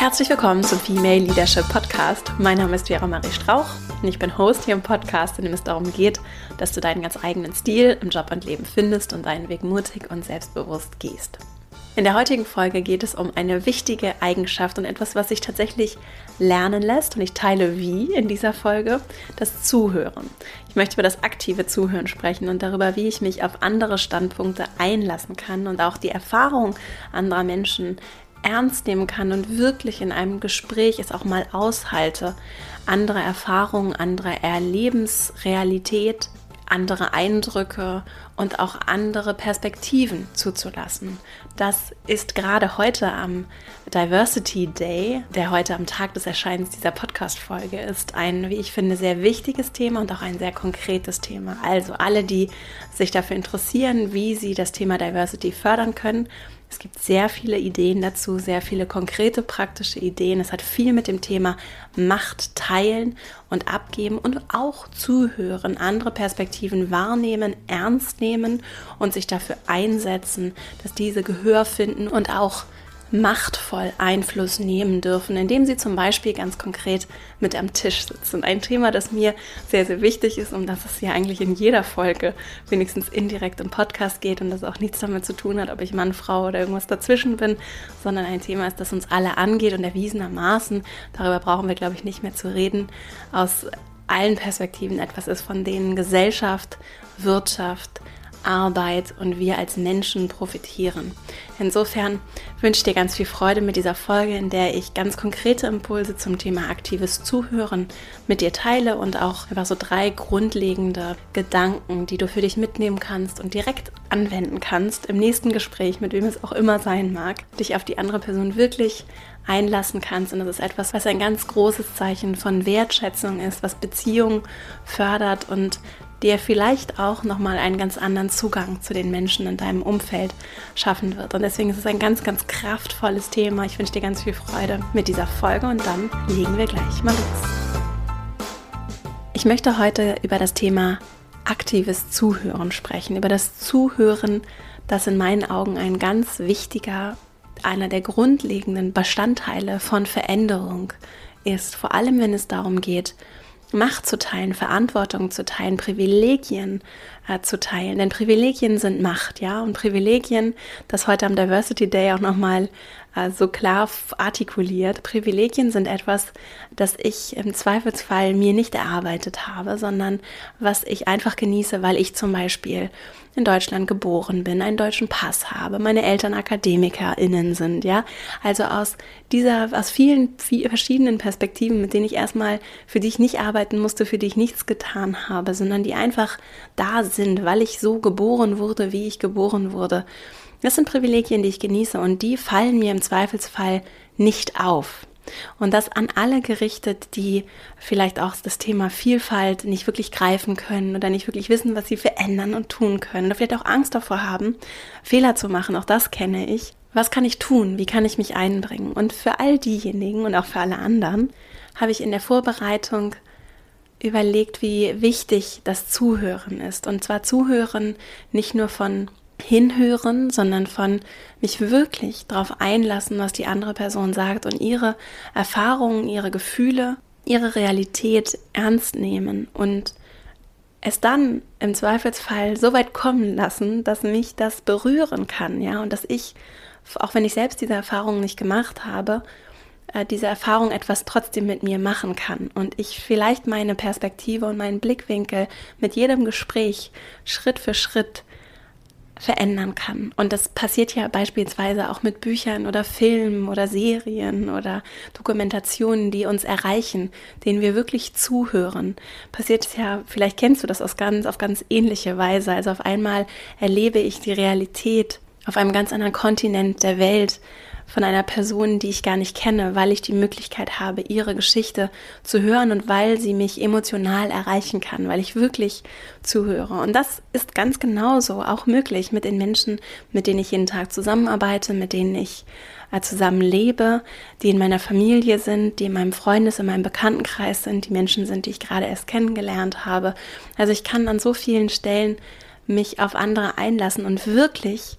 Herzlich willkommen zum Female Leadership Podcast. Mein Name ist Vera Marie Strauch und ich bin Host hier im Podcast, in dem es darum geht, dass du deinen ganz eigenen Stil im Job und Leben findest und deinen Weg mutig und selbstbewusst gehst. In der heutigen Folge geht es um eine wichtige Eigenschaft und etwas, was sich tatsächlich lernen lässt. Und ich teile wie in dieser Folge das Zuhören. Ich möchte über das aktive Zuhören sprechen und darüber, wie ich mich auf andere Standpunkte einlassen kann und auch die Erfahrung anderer Menschen ernst nehmen kann und wirklich in einem Gespräch es auch mal aushalte, andere Erfahrungen, andere Erlebensrealität andere Eindrücke und auch andere Perspektiven zuzulassen. Das ist gerade heute am Diversity Day, der heute am Tag des Erscheinens dieser Podcast-Folge ist, ein, wie ich finde, sehr wichtiges Thema und auch ein sehr konkretes Thema. Also alle, die sich dafür interessieren, wie sie das Thema Diversity fördern können, es gibt sehr viele Ideen dazu, sehr viele konkrete praktische Ideen. Es hat viel mit dem Thema Macht teilen und abgeben und auch zuhören, andere Perspektiven wahrnehmen, ernst nehmen und sich dafür einsetzen, dass diese Gehör finden und auch machtvoll Einfluss nehmen dürfen, indem sie zum Beispiel ganz konkret mit am Tisch sitzen. Ein Thema, das mir sehr, sehr wichtig ist, um das es ja eigentlich in jeder Folge wenigstens indirekt im Podcast geht und das auch nichts damit zu tun hat, ob ich Mann, Frau oder irgendwas dazwischen bin, sondern ein Thema ist, das uns alle angeht und erwiesenermaßen, darüber brauchen wir, glaube ich, nicht mehr zu reden, aus allen Perspektiven etwas ist, von denen Gesellschaft, Wirtschaft, Arbeit und wir als Menschen profitieren. Insofern wünsche ich dir ganz viel Freude mit dieser Folge, in der ich ganz konkrete Impulse zum Thema aktives Zuhören mit dir teile und auch einfach so drei grundlegende Gedanken, die du für dich mitnehmen kannst und direkt anwenden kannst im nächsten Gespräch, mit wem es auch immer sein mag, dich auf die andere Person wirklich einlassen kannst. Und das ist etwas, was ein ganz großes Zeichen von Wertschätzung ist, was Beziehungen fördert und dir vielleicht auch nochmal einen ganz anderen Zugang zu den Menschen in deinem Umfeld schaffen wird. Und deswegen ist es ein ganz, ganz kraftvolles Thema. Ich wünsche dir ganz viel Freude mit dieser Folge und dann legen wir gleich mal los. Ich möchte heute über das Thema aktives Zuhören sprechen, über das Zuhören, das in meinen Augen ein ganz wichtiger, einer der grundlegenden Bestandteile von Veränderung ist, vor allem wenn es darum geht, Macht zu teilen, Verantwortung zu teilen, Privilegien äh, zu teilen. Denn Privilegien sind Macht, ja. Und Privilegien, das heute am Diversity Day auch nochmal äh, so klar artikuliert, Privilegien sind etwas, das ich im Zweifelsfall mir nicht erarbeitet habe, sondern was ich einfach genieße, weil ich zum Beispiel in Deutschland geboren bin, einen deutschen Pass habe, meine Eltern AkademikerInnen sind, ja. Also aus dieser, aus vielen, vielen verschiedenen Perspektiven, mit denen ich erstmal, für die ich nicht arbeiten musste, für die ich nichts getan habe, sondern die einfach da sind, weil ich so geboren wurde, wie ich geboren wurde. Das sind Privilegien, die ich genieße und die fallen mir im Zweifelsfall nicht auf. Und das an alle gerichtet, die vielleicht auch das Thema Vielfalt nicht wirklich greifen können oder nicht wirklich wissen, was sie verändern und tun können oder vielleicht auch Angst davor haben, Fehler zu machen. Auch das kenne ich. Was kann ich tun? Wie kann ich mich einbringen? Und für all diejenigen und auch für alle anderen habe ich in der Vorbereitung überlegt, wie wichtig das Zuhören ist. Und zwar Zuhören nicht nur von hinhören, sondern von mich wirklich darauf einlassen, was die andere Person sagt und ihre Erfahrungen, ihre Gefühle, ihre Realität ernst nehmen und es dann im Zweifelsfall so weit kommen lassen, dass mich das berühren kann, ja, und dass ich, auch wenn ich selbst diese Erfahrung nicht gemacht habe, äh, diese Erfahrung etwas trotzdem mit mir machen kann und ich vielleicht meine Perspektive und meinen Blickwinkel mit jedem Gespräch Schritt für Schritt verändern kann. Und das passiert ja beispielsweise auch mit Büchern oder Filmen oder Serien oder Dokumentationen, die uns erreichen, denen wir wirklich zuhören. Passiert ja, vielleicht kennst du das aus ganz, auf ganz ähnliche Weise. Also auf einmal erlebe ich die Realität auf einem ganz anderen Kontinent der Welt von einer Person, die ich gar nicht kenne, weil ich die Möglichkeit habe, ihre Geschichte zu hören und weil sie mich emotional erreichen kann, weil ich wirklich zuhöre. Und das ist ganz genauso auch möglich mit den Menschen, mit denen ich jeden Tag zusammenarbeite, mit denen ich äh, zusammen lebe, die in meiner Familie sind, die in meinem Freundes-, in meinem Bekanntenkreis sind, die Menschen sind, die ich gerade erst kennengelernt habe. Also ich kann an so vielen Stellen mich auf andere einlassen und wirklich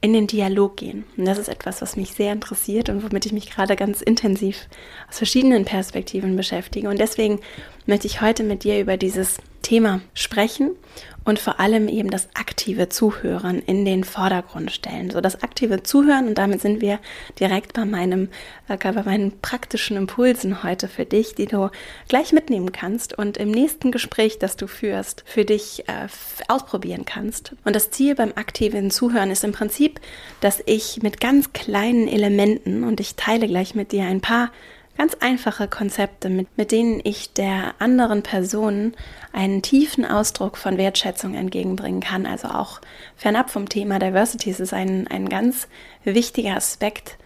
in den Dialog gehen. Und das ist etwas, was mich sehr interessiert und womit ich mich gerade ganz intensiv aus verschiedenen Perspektiven beschäftige. Und deswegen möchte ich heute mit dir über dieses Thema sprechen und vor allem eben das aktive Zuhören in den Vordergrund stellen. So das aktive Zuhören und damit sind wir direkt bei meinem, äh, bei meinen praktischen Impulsen heute für dich, die du gleich mitnehmen kannst und im nächsten Gespräch, das du führst, für dich äh, ausprobieren kannst. Und das Ziel beim aktiven Zuhören ist im Prinzip, dass ich mit ganz kleinen Elementen und ich teile gleich mit dir ein paar Ganz einfache Konzepte, mit, mit denen ich der anderen Person einen tiefen Ausdruck von Wertschätzung entgegenbringen kann. Also auch fernab vom Thema Diversity ist es ein, ein ganz wichtiger Aspekt,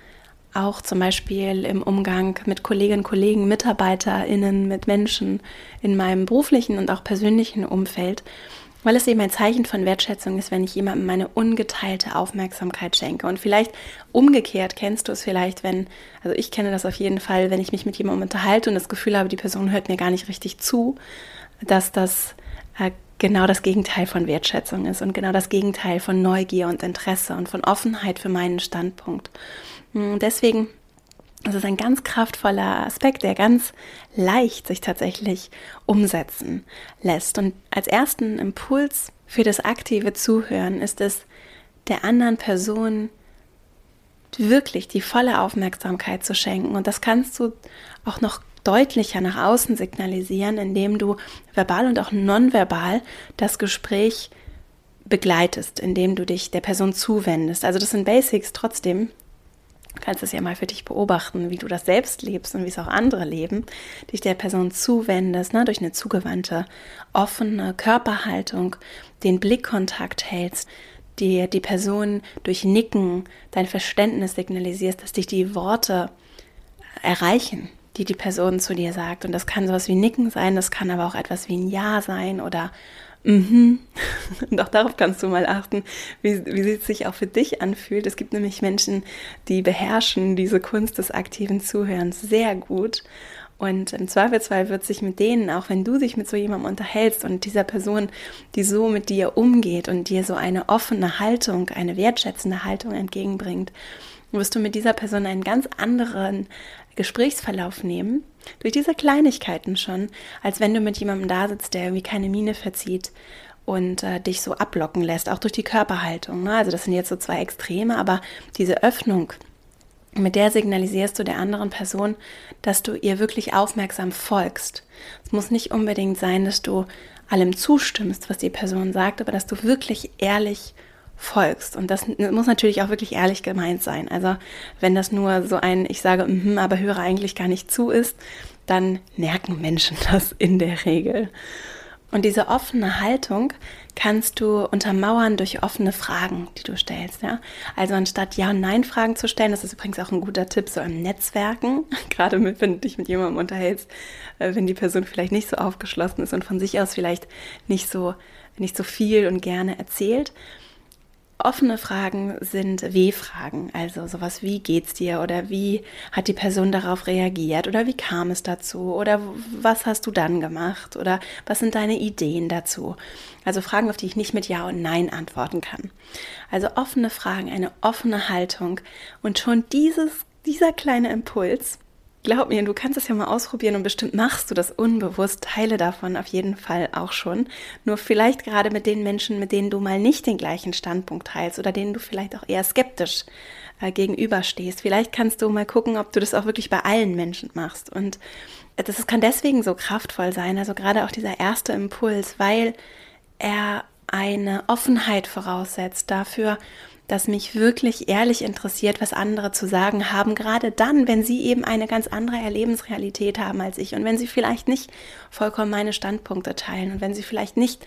auch zum Beispiel im Umgang mit Kolleginnen, Kollegen, MitarbeiterInnen, mit Menschen in meinem beruflichen und auch persönlichen Umfeld weil es eben ein Zeichen von Wertschätzung ist, wenn ich jemandem meine ungeteilte Aufmerksamkeit schenke. Und vielleicht umgekehrt kennst du es vielleicht, wenn, also ich kenne das auf jeden Fall, wenn ich mich mit jemandem unterhalte und das Gefühl habe, die Person hört mir gar nicht richtig zu, dass das äh, genau das Gegenteil von Wertschätzung ist und genau das Gegenteil von Neugier und Interesse und von Offenheit für meinen Standpunkt. Und deswegen das ist ein ganz kraftvoller Aspekt, der ganz leicht sich tatsächlich umsetzen lässt. Und als ersten Impuls für das aktive Zuhören ist es, der anderen Person wirklich die volle Aufmerksamkeit zu schenken. Und das kannst du auch noch deutlicher nach außen signalisieren, indem du verbal und auch nonverbal das Gespräch begleitest, indem du dich der Person zuwendest. Also das sind Basics trotzdem, kannst es ja mal für dich beobachten, wie du das selbst lebst und wie es auch andere leben, dich der Person zuwendest, ne, durch eine zugewandte, offene Körperhaltung, den Blickkontakt hältst, dir die Person durch Nicken dein Verständnis signalisierst, dass dich die Worte erreichen, die die Person zu dir sagt. Und das kann sowas wie Nicken sein, das kann aber auch etwas wie ein Ja sein oder Mhm. Und auch darauf kannst du mal achten, wie, wie es sich auch für dich anfühlt. Es gibt nämlich Menschen, die beherrschen diese Kunst des aktiven Zuhörens sehr gut. Und im Zweifelsfall wird sich mit denen, auch wenn du dich mit so jemandem unterhältst und dieser Person, die so mit dir umgeht und dir so eine offene Haltung, eine wertschätzende Haltung entgegenbringt, wirst du mit dieser Person einen ganz anderen Gesprächsverlauf nehmen, durch diese Kleinigkeiten schon, als wenn du mit jemandem da sitzt, der irgendwie keine Miene verzieht und äh, dich so ablocken lässt, auch durch die Körperhaltung. Ne? Also das sind jetzt so zwei Extreme, aber diese Öffnung, mit der signalisierst du der anderen Person, dass du ihr wirklich aufmerksam folgst. Es muss nicht unbedingt sein, dass du allem zustimmst, was die Person sagt, aber dass du wirklich ehrlich folgst. Und das muss natürlich auch wirklich ehrlich gemeint sein. Also wenn das nur so ein, ich sage, mm aber höre eigentlich gar nicht zu ist, dann merken Menschen das in der Regel. Und diese offene Haltung kannst du untermauern durch offene Fragen, die du stellst. Ja? Also anstatt Ja- und Nein-Fragen zu stellen, das ist übrigens auch ein guter Tipp so im Netzwerken, gerade mit, wenn du dich mit jemandem unterhältst, äh, wenn die Person vielleicht nicht so aufgeschlossen ist und von sich aus vielleicht nicht so, nicht so viel und gerne erzählt, Offene Fragen sind W-Fragen, also sowas wie geht's dir? Oder wie hat die Person darauf reagiert? Oder wie kam es dazu? Oder was hast du dann gemacht? Oder was sind deine Ideen dazu? Also Fragen, auf die ich nicht mit Ja und Nein antworten kann. Also offene Fragen, eine offene Haltung. Und schon dieses, dieser kleine Impuls Glaub mir, du kannst es ja mal ausprobieren und bestimmt machst du das unbewusst. Teile davon auf jeden Fall auch schon. Nur vielleicht gerade mit den Menschen, mit denen du mal nicht den gleichen Standpunkt teilst oder denen du vielleicht auch eher skeptisch äh, gegenüberstehst. Vielleicht kannst du mal gucken, ob du das auch wirklich bei allen Menschen machst. Und das kann deswegen so kraftvoll sein, also gerade auch dieser erste Impuls, weil er eine Offenheit voraussetzt dafür, dass mich wirklich ehrlich interessiert, was andere zu sagen haben, gerade dann, wenn sie eben eine ganz andere Erlebensrealität haben als ich und wenn sie vielleicht nicht vollkommen meine Standpunkte teilen und wenn sie vielleicht nicht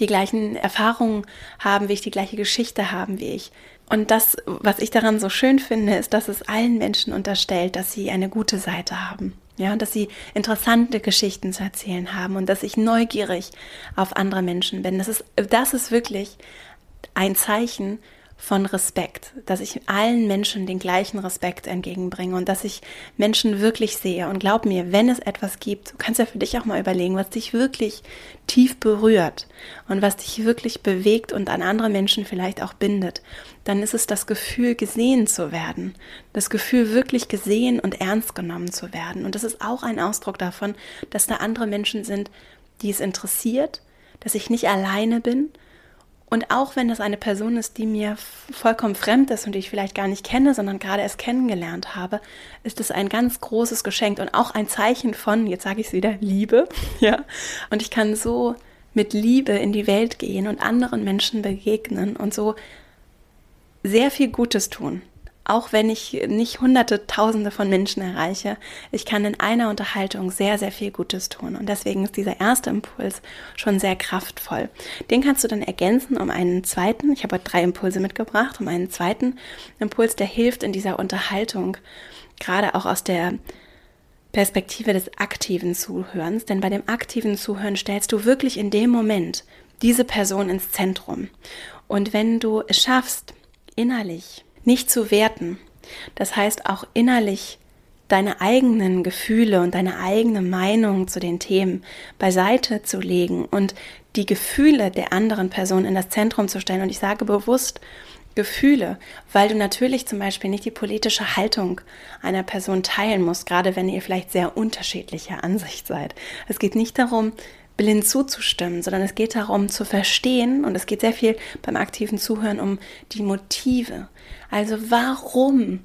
die gleichen Erfahrungen haben wie ich, die gleiche Geschichte haben wie ich. Und das, was ich daran so schön finde, ist, dass es allen Menschen unterstellt, dass sie eine gute Seite haben. Ja, und dass sie interessante Geschichten zu erzählen haben und dass ich neugierig auf andere Menschen bin. Das ist, das ist wirklich ein Zeichen von Respekt, dass ich allen Menschen den gleichen Respekt entgegenbringe und dass ich Menschen wirklich sehe. Und glaub mir, wenn es etwas gibt, du kannst ja für dich auch mal überlegen, was dich wirklich tief berührt und was dich wirklich bewegt und an andere Menschen vielleicht auch bindet, dann ist es das Gefühl, gesehen zu werden. Das Gefühl, wirklich gesehen und ernst genommen zu werden. Und das ist auch ein Ausdruck davon, dass da andere Menschen sind, die es interessiert, dass ich nicht alleine bin und auch wenn das eine Person ist, die mir vollkommen fremd ist und die ich vielleicht gar nicht kenne, sondern gerade erst kennengelernt habe, ist es ein ganz großes Geschenk und auch ein Zeichen von, jetzt sage ich es wieder, Liebe. Ja. Und ich kann so mit Liebe in die Welt gehen und anderen Menschen begegnen und so sehr viel Gutes tun auch wenn ich nicht hunderte, tausende von Menschen erreiche, ich kann in einer Unterhaltung sehr, sehr viel Gutes tun. Und deswegen ist dieser erste Impuls schon sehr kraftvoll. Den kannst du dann ergänzen um einen zweiten. Ich habe drei Impulse mitgebracht, um einen zweiten Impuls, der hilft in dieser Unterhaltung, gerade auch aus der Perspektive des aktiven Zuhörens. Denn bei dem aktiven Zuhören stellst du wirklich in dem Moment diese Person ins Zentrum. Und wenn du es schaffst, innerlich nicht zu werten. Das heißt auch innerlich deine eigenen Gefühle und deine eigene Meinung zu den Themen beiseite zu legen und die Gefühle der anderen Person in das Zentrum zu stellen. Und ich sage bewusst Gefühle, weil du natürlich zum Beispiel nicht die politische Haltung einer Person teilen musst, gerade wenn ihr vielleicht sehr unterschiedlicher Ansicht seid. Es geht nicht darum, blind zuzustimmen, sondern es geht darum zu verstehen und es geht sehr viel beim aktiven Zuhören um die Motive. Also warum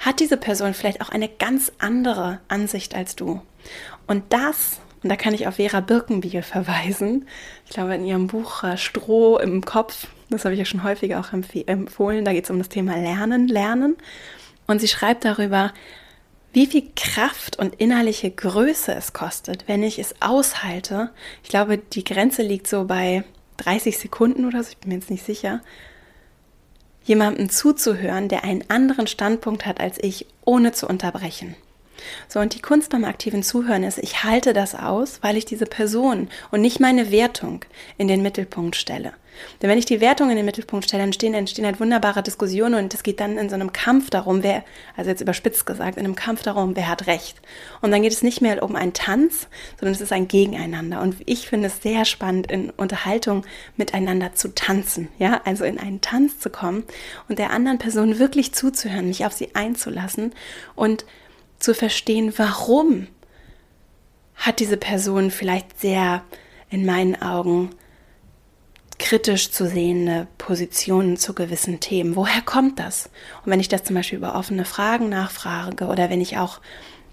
hat diese Person vielleicht auch eine ganz andere Ansicht als du? Und das, und da kann ich auf Vera Birkenbiel verweisen, ich glaube in ihrem Buch äh, Stroh im Kopf, das habe ich ja schon häufiger auch empfohlen, da geht es um das Thema Lernen, Lernen. Und sie schreibt darüber, wie viel Kraft und innerliche Größe es kostet, wenn ich es aushalte. Ich glaube, die Grenze liegt so bei 30 Sekunden oder so, ich bin mir jetzt nicht sicher jemandem zuzuhören, der einen anderen Standpunkt hat als ich, ohne zu unterbrechen. So, und die Kunst beim aktiven Zuhören ist, ich halte das aus, weil ich diese Person und nicht meine Wertung in den Mittelpunkt stelle. Denn wenn ich die Wertung in den Mittelpunkt stelle, entstehen, entstehen halt wunderbare Diskussionen und es geht dann in so einem Kampf darum, wer, also jetzt überspitzt gesagt, in einem Kampf darum, wer hat Recht. Und dann geht es nicht mehr um einen Tanz, sondern es ist ein Gegeneinander. Und ich finde es sehr spannend, in Unterhaltung miteinander zu tanzen, ja, also in einen Tanz zu kommen und der anderen Person wirklich zuzuhören, mich auf sie einzulassen und zu verstehen, warum hat diese Person vielleicht sehr in meinen Augen kritisch zu sehende Positionen zu gewissen Themen. Woher kommt das? Und wenn ich das zum Beispiel über offene Fragen nachfrage oder wenn ich auch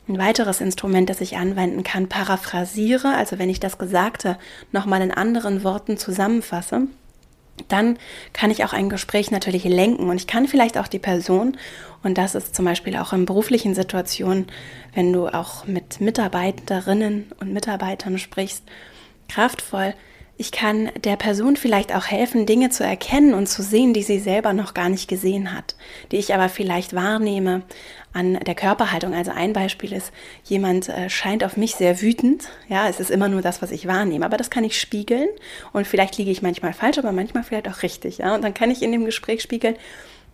ein weiteres Instrument, das ich anwenden kann, paraphrasiere, also wenn ich das Gesagte nochmal in anderen Worten zusammenfasse, dann kann ich auch ein Gespräch natürlich lenken und ich kann vielleicht auch die Person, und das ist zum Beispiel auch in beruflichen Situationen, wenn du auch mit Mitarbeiterinnen und Mitarbeitern sprichst, kraftvoll ich kann der Person vielleicht auch helfen, Dinge zu erkennen und zu sehen, die sie selber noch gar nicht gesehen hat, die ich aber vielleicht wahrnehme an der Körperhaltung. Also ein Beispiel ist, jemand äh, scheint auf mich sehr wütend. Ja, es ist immer nur das, was ich wahrnehme, aber das kann ich spiegeln und vielleicht liege ich manchmal falsch, aber manchmal vielleicht auch richtig. Ja, und dann kann ich in dem Gespräch spiegeln,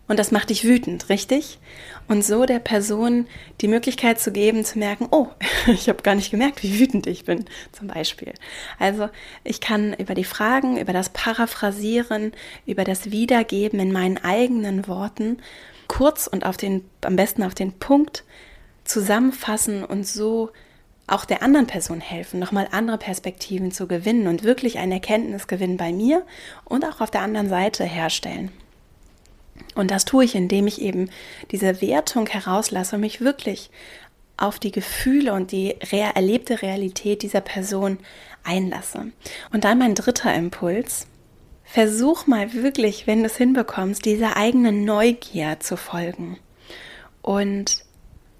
und das macht dich wütend, richtig? Und so der Person die Möglichkeit zu geben, zu merken, oh, ich habe gar nicht gemerkt, wie wütend ich bin, zum Beispiel. Also ich kann über die Fragen, über das Paraphrasieren, über das Wiedergeben in meinen eigenen Worten kurz und auf den, am besten auf den Punkt zusammenfassen und so auch der anderen Person helfen, nochmal andere Perspektiven zu gewinnen und wirklich einen Erkenntnisgewinn bei mir und auch auf der anderen Seite herstellen. Und das tue ich, indem ich eben diese Wertung herauslasse und mich wirklich auf die Gefühle und die real erlebte Realität dieser Person einlasse. Und dann mein dritter Impuls. Versuch mal wirklich, wenn du es hinbekommst, dieser eigenen Neugier zu folgen und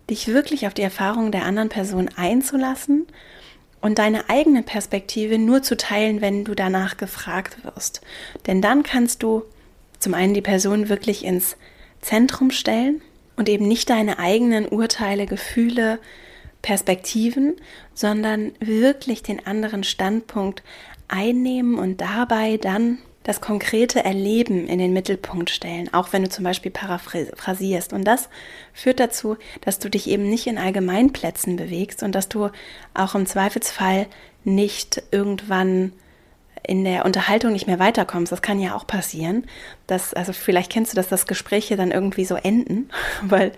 dich wirklich auf die Erfahrung der anderen Person einzulassen und deine eigene Perspektive nur zu teilen, wenn du danach gefragt wirst. Denn dann kannst du zum einen die Person wirklich ins Zentrum stellen und eben nicht deine eigenen Urteile, Gefühle, Perspektiven, sondern wirklich den anderen Standpunkt einnehmen und dabei dann das konkrete Erleben in den Mittelpunkt stellen, auch wenn du zum Beispiel paraphrasierst. Und das führt dazu, dass du dich eben nicht in Allgemeinplätzen bewegst und dass du auch im Zweifelsfall nicht irgendwann in der Unterhaltung nicht mehr weiterkommst. Das kann ja auch passieren. Dass, also vielleicht kennst du das, dass Gespräche dann irgendwie so enden, weil,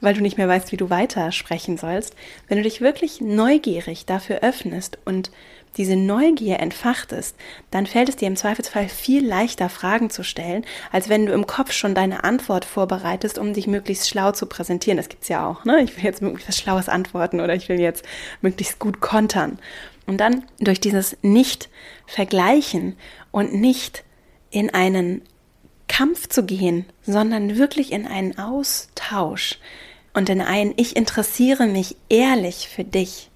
weil du nicht mehr weißt, wie du weitersprechen sollst. Wenn du dich wirklich neugierig dafür öffnest und diese Neugier entfacht ist, dann fällt es dir im Zweifelsfall viel leichter, Fragen zu stellen, als wenn du im Kopf schon deine Antwort vorbereitest, um dich möglichst schlau zu präsentieren. Das gibt es ja auch. Ne? Ich will jetzt möglichst Schlaues antworten oder ich will jetzt möglichst gut kontern. Und dann durch dieses Nicht-Vergleichen und nicht in einen Kampf zu gehen, sondern wirklich in einen Austausch und in einen Ich interessiere mich ehrlich für dich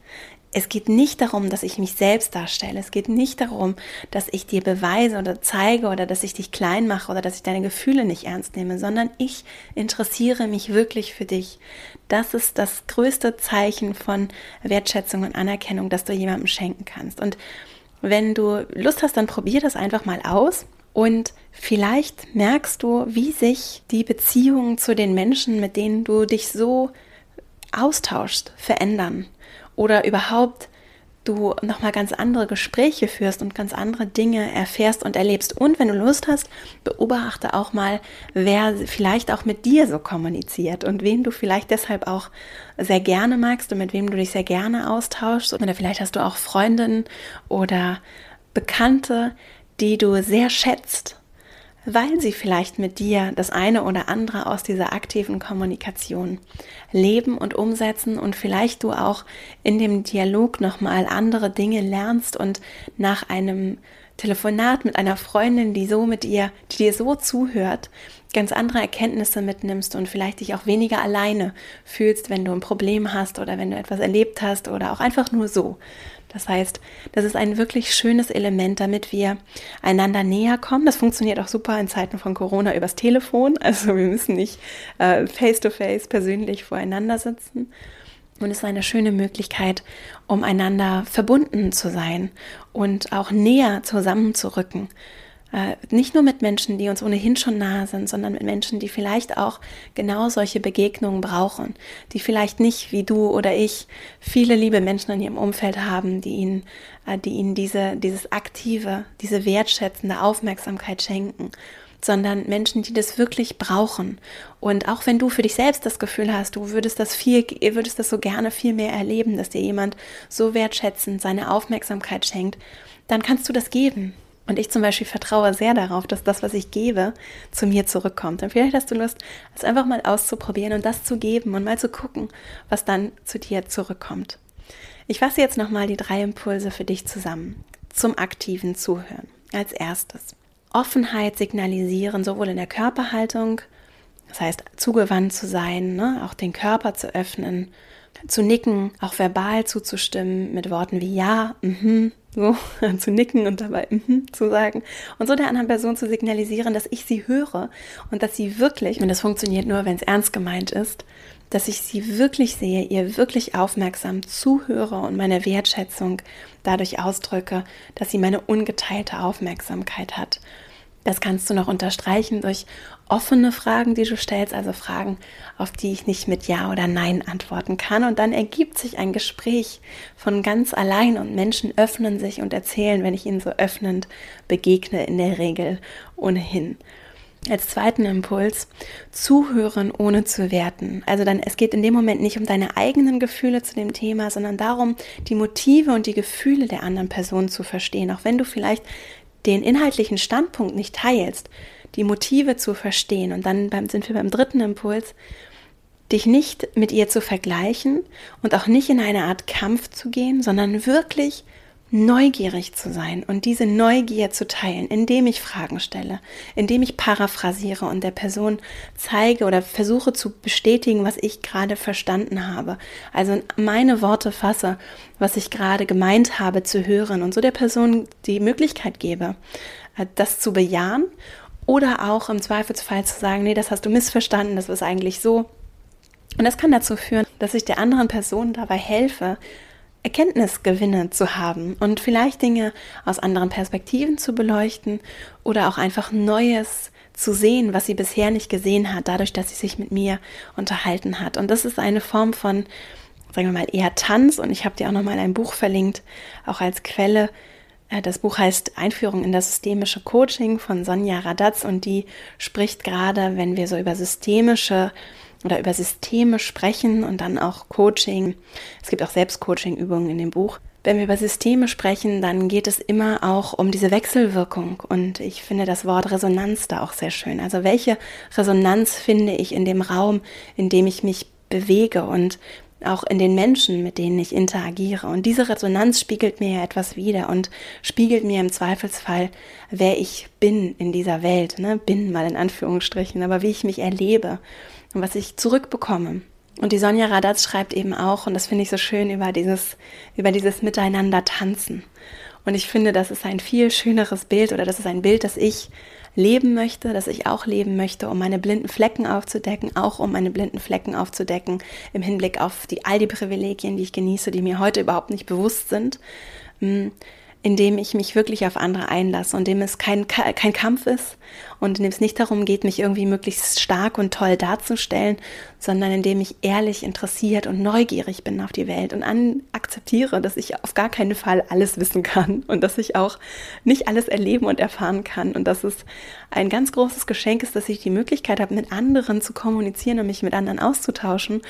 es geht nicht darum, dass ich mich selbst darstelle. Es geht nicht darum, dass ich dir beweise oder zeige oder dass ich dich klein mache oder dass ich deine Gefühle nicht ernst nehme, sondern ich interessiere mich wirklich für dich. Das ist das größte Zeichen von Wertschätzung und Anerkennung, das du jemandem schenken kannst. Und wenn du Lust hast, dann probier das einfach mal aus. Und vielleicht merkst du, wie sich die Beziehungen zu den Menschen, mit denen du dich so austauschst, verändern oder überhaupt du nochmal ganz andere Gespräche führst und ganz andere Dinge erfährst und erlebst. Und wenn du Lust hast, beobachte auch mal, wer vielleicht auch mit dir so kommuniziert und wen du vielleicht deshalb auch sehr gerne magst und mit wem du dich sehr gerne austauschst. Oder vielleicht hast du auch Freundinnen oder Bekannte, die du sehr schätzt weil sie vielleicht mit dir das eine oder andere aus dieser aktiven Kommunikation leben und umsetzen und vielleicht du auch in dem Dialog nochmal andere Dinge lernst und nach einem Telefonat mit einer Freundin, die so mit ihr, die dir so zuhört, ganz andere Erkenntnisse mitnimmst und vielleicht dich auch weniger alleine fühlst, wenn du ein Problem hast oder wenn du etwas erlebt hast oder auch einfach nur so. Das heißt, das ist ein wirklich schönes Element, damit wir einander näher kommen. Das funktioniert auch super in Zeiten von Corona übers Telefon. Also wir müssen nicht äh, face-to-face -face persönlich voreinander sitzen. Und es ist eine schöne Möglichkeit, um einander verbunden zu sein und auch näher zusammenzurücken. Äh, nicht nur mit Menschen, die uns ohnehin schon nahe sind, sondern mit Menschen, die vielleicht auch genau solche Begegnungen brauchen, die vielleicht nicht wie du oder ich viele liebe Menschen in ihrem Umfeld haben, die ihnen, äh, die ihnen diese, dieses aktive, diese wertschätzende Aufmerksamkeit schenken sondern Menschen, die das wirklich brauchen. Und auch wenn du für dich selbst das Gefühl hast, du würdest das viel, würdest das so gerne viel mehr erleben, dass dir jemand so wertschätzend seine Aufmerksamkeit schenkt, dann kannst du das geben. Und ich zum Beispiel vertraue sehr darauf, dass das, was ich gebe, zu mir zurückkommt. Und vielleicht hast du Lust, es einfach mal auszuprobieren und das zu geben und mal zu gucken, was dann zu dir zurückkommt. Ich fasse jetzt nochmal die drei Impulse für dich zusammen zum aktiven Zuhören. Als erstes. Offenheit signalisieren, sowohl in der Körperhaltung, das heißt zugewandt zu sein, ne, auch den Körper zu öffnen, zu nicken, auch verbal zuzustimmen mit Worten wie ja, mhm, so zu nicken und dabei mhm zu sagen und so der anderen Person zu signalisieren, dass ich sie höre und dass sie wirklich, und das funktioniert nur, wenn es ernst gemeint ist, dass ich sie wirklich sehe, ihr wirklich aufmerksam zuhöre und meine Wertschätzung dadurch ausdrücke, dass sie meine ungeteilte Aufmerksamkeit hat. Das kannst du noch unterstreichen durch offene Fragen, die du stellst, also Fragen, auf die ich nicht mit Ja oder Nein antworten kann. Und dann ergibt sich ein Gespräch von ganz allein und Menschen öffnen sich und erzählen, wenn ich ihnen so öffnend begegne, in der Regel ohnehin. Als zweiten Impuls, zuhören ohne zu werten. Also dann, es geht in dem Moment nicht um deine eigenen Gefühle zu dem Thema, sondern darum, die Motive und die Gefühle der anderen Person zu verstehen. Auch wenn du vielleicht den inhaltlichen Standpunkt nicht teilst, die Motive zu verstehen. Und dann beim, sind wir beim dritten Impuls, dich nicht mit ihr zu vergleichen und auch nicht in eine Art Kampf zu gehen, sondern wirklich neugierig zu sein und diese Neugier zu teilen, indem ich Fragen stelle, indem ich paraphrasiere und der Person zeige oder versuche zu bestätigen, was ich gerade verstanden habe. Also meine Worte fasse, was ich gerade gemeint habe zu hören und so der Person die Möglichkeit gebe, äh, das zu bejahen oder auch im Zweifelsfall zu sagen, nee, das hast du missverstanden, das ist eigentlich so. Und das kann dazu führen, dass ich der anderen Person dabei helfe, Erkenntnisgewinne zu haben und vielleicht Dinge aus anderen Perspektiven zu beleuchten oder auch einfach Neues zu sehen, was sie bisher nicht gesehen hat, dadurch, dass sie sich mit mir unterhalten hat. Und das ist eine Form von, sagen wir mal, eher Tanz. Und ich habe dir auch nochmal ein Buch verlinkt, auch als Quelle. Äh, das Buch heißt Einführung in das systemische Coaching von Sonja Radatz und die spricht gerade, wenn wir so über systemische oder über Systeme sprechen und dann auch Coaching. Es gibt auch Selbstcoaching-Übungen in dem Buch. Wenn wir über Systeme sprechen, dann geht es immer auch um diese Wechselwirkung. Und ich finde das Wort Resonanz da auch sehr schön. Also welche Resonanz finde ich in dem Raum, in dem ich mich bewege und auch in den Menschen, mit denen ich interagiere. Und diese Resonanz spiegelt mir ja etwas wider und spiegelt mir im Zweifelsfall, wer ich bin in dieser Welt. Ne? Bin mal in Anführungsstrichen, aber wie ich mich erlebe und was ich zurückbekomme. Und die Sonja Radatz schreibt eben auch, und das finde ich so schön, über dieses, über dieses Miteinander tanzen. Und ich finde, das ist ein viel schöneres Bild oder das ist ein Bild, das ich leben möchte, das ich auch leben möchte, um meine blinden Flecken aufzudecken, auch um meine blinden Flecken aufzudecken im Hinblick auf die, all die Privilegien, die ich genieße, die mir heute überhaupt nicht bewusst sind. Mm, indem ich mich wirklich auf andere einlasse und dem es kein, kein Kampf ist und in dem es nicht darum geht, mich irgendwie möglichst stark und toll darzustellen, sondern indem ich ehrlich interessiert und neugierig bin auf die Welt und an, akzeptiere, dass ich auf gar keinen Fall alles wissen kann und dass ich auch nicht alles erleben und erfahren kann und dass es ein ganz großes Geschenk ist, dass ich die Möglichkeit habe, mit anderen zu kommunizieren und mich mit anderen auszutauschen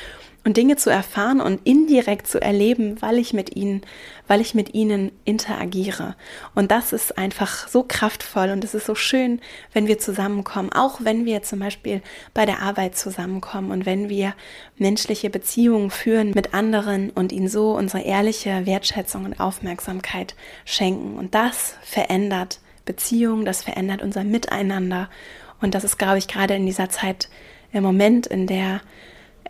und Dinge zu erfahren und indirekt zu erleben, weil ich mit ihnen, weil ich mit ihnen interagiere. Und das ist einfach so kraftvoll und es ist so schön, wenn wir zusammenkommen, auch wenn wir zum Beispiel bei der Arbeit zusammenkommen und wenn wir menschliche Beziehungen führen mit anderen und ihnen so unsere ehrliche Wertschätzung und Aufmerksamkeit schenken. Und das verändert Beziehungen, das verändert unser Miteinander. Und das ist, glaube ich, gerade in dieser Zeit im Moment, in der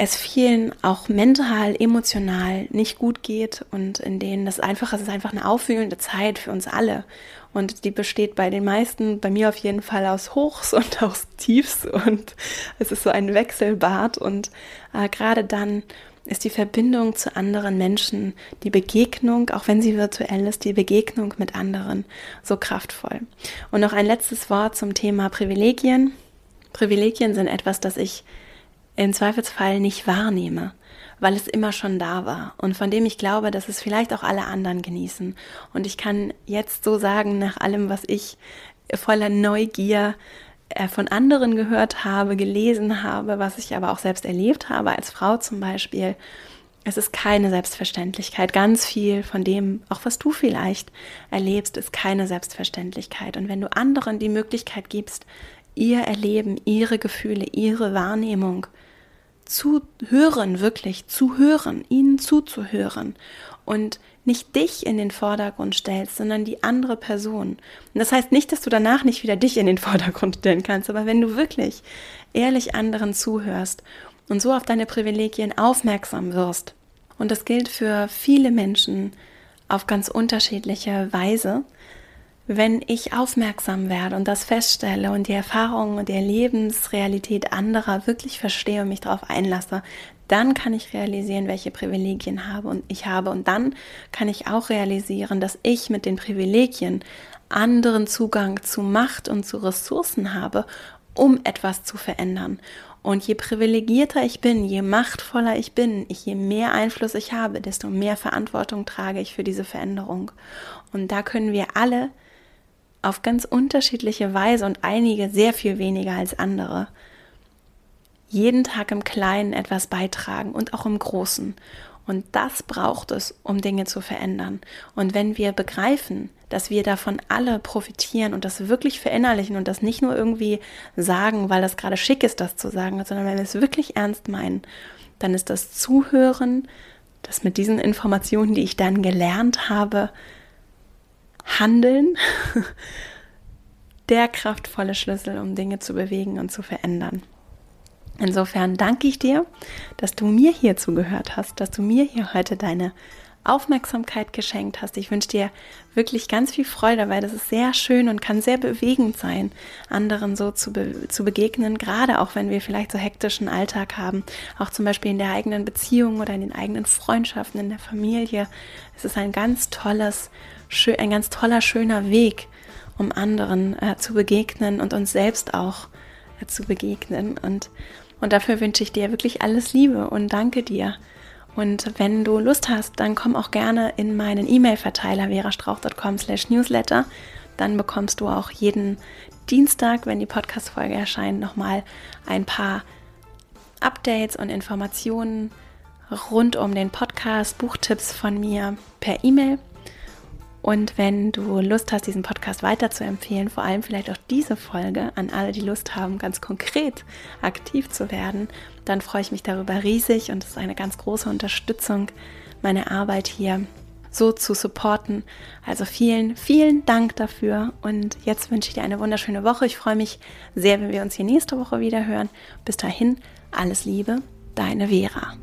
es vielen auch mental, emotional nicht gut geht und in denen das einfach, es ist einfach eine aufwühlende Zeit für uns alle. Und die besteht bei den meisten, bei mir auf jeden Fall aus Hochs und aus Tiefs und es ist so ein Wechselbad und äh, gerade dann ist die Verbindung zu anderen Menschen, die Begegnung, auch wenn sie virtuell ist, die Begegnung mit anderen so kraftvoll. Und noch ein letztes Wort zum Thema Privilegien. Privilegien sind etwas, das ich im Zweifelsfall nicht wahrnehme, weil es immer schon da war und von dem ich glaube, dass es vielleicht auch alle anderen genießen. Und ich kann jetzt so sagen, nach allem, was ich voller Neugier äh, von anderen gehört habe, gelesen habe, was ich aber auch selbst erlebt habe, als Frau zum Beispiel, es ist keine Selbstverständlichkeit. Ganz viel von dem, auch was du vielleicht erlebst, ist keine Selbstverständlichkeit. Und wenn du anderen die Möglichkeit gibst, ihr Erleben, ihre Gefühle, ihre Wahrnehmung zu hören, wirklich zu hören, ihnen zuzuhören und nicht dich in den Vordergrund stellst, sondern die andere Person. Und das heißt nicht, dass du danach nicht wieder dich in den Vordergrund stellen kannst, aber wenn du wirklich ehrlich anderen zuhörst und so auf deine Privilegien aufmerksam wirst, und das gilt für viele Menschen auf ganz unterschiedliche Weise, wenn ich aufmerksam werde und das feststelle und die Erfahrungen und die Lebensrealität anderer wirklich verstehe und mich darauf einlasse, dann kann ich realisieren, welche Privilegien habe und ich habe und dann kann ich auch realisieren, dass ich mit den Privilegien anderen Zugang zu Macht und zu Ressourcen habe, um etwas zu verändern. Und je privilegierter ich bin, je machtvoller ich bin, je mehr Einfluss ich habe, desto mehr Verantwortung trage ich für diese Veränderung. Und da können wir alle auf ganz unterschiedliche Weise und einige sehr viel weniger als andere jeden Tag im Kleinen etwas beitragen und auch im Großen. Und das braucht es, um Dinge zu verändern. Und wenn wir begreifen, dass wir davon alle profitieren und das wirklich verinnerlichen und das nicht nur irgendwie sagen, weil das gerade schick ist, das zu sagen, sondern wenn wir es wirklich ernst meinen, dann ist das Zuhören, das mit diesen Informationen, die ich dann gelernt habe, Handeln der kraftvolle Schlüssel, um Dinge zu bewegen und zu verändern. Insofern danke ich dir, dass du mir hier zugehört hast, dass du mir hier heute deine Aufmerksamkeit geschenkt hast. Ich wünsche dir wirklich ganz viel Freude dabei. Das ist sehr schön und kann sehr bewegend sein, anderen so zu, be zu begegnen, gerade auch wenn wir vielleicht so hektischen Alltag haben, auch zum Beispiel in der eigenen Beziehung oder in den eigenen Freundschaften, in der Familie. Es ist ein ganz tolles, ein ganz toller, schöner Weg, um anderen äh, zu begegnen und uns selbst auch äh, zu begegnen. Und, und dafür wünsche ich dir wirklich alles Liebe und danke dir und wenn du Lust hast, dann komm auch gerne in meinen E-Mail-Verteiler verastrauch.com slash newsletter. Dann bekommst du auch jeden Dienstag, wenn die Podcast-Folge erscheint, nochmal ein paar Updates und Informationen rund um den Podcast, Buchtipps von mir per E-Mail. Und wenn du Lust hast, diesen Podcast weiter zu empfehlen, vor allem vielleicht auch diese Folge an alle, die Lust haben, ganz konkret aktiv zu werden, dann freue ich mich darüber riesig und es ist eine ganz große Unterstützung, meine Arbeit hier so zu supporten. Also vielen, vielen Dank dafür und jetzt wünsche ich dir eine wunderschöne Woche. Ich freue mich sehr, wenn wir uns hier nächste Woche wieder hören. Bis dahin, alles Liebe, deine Vera.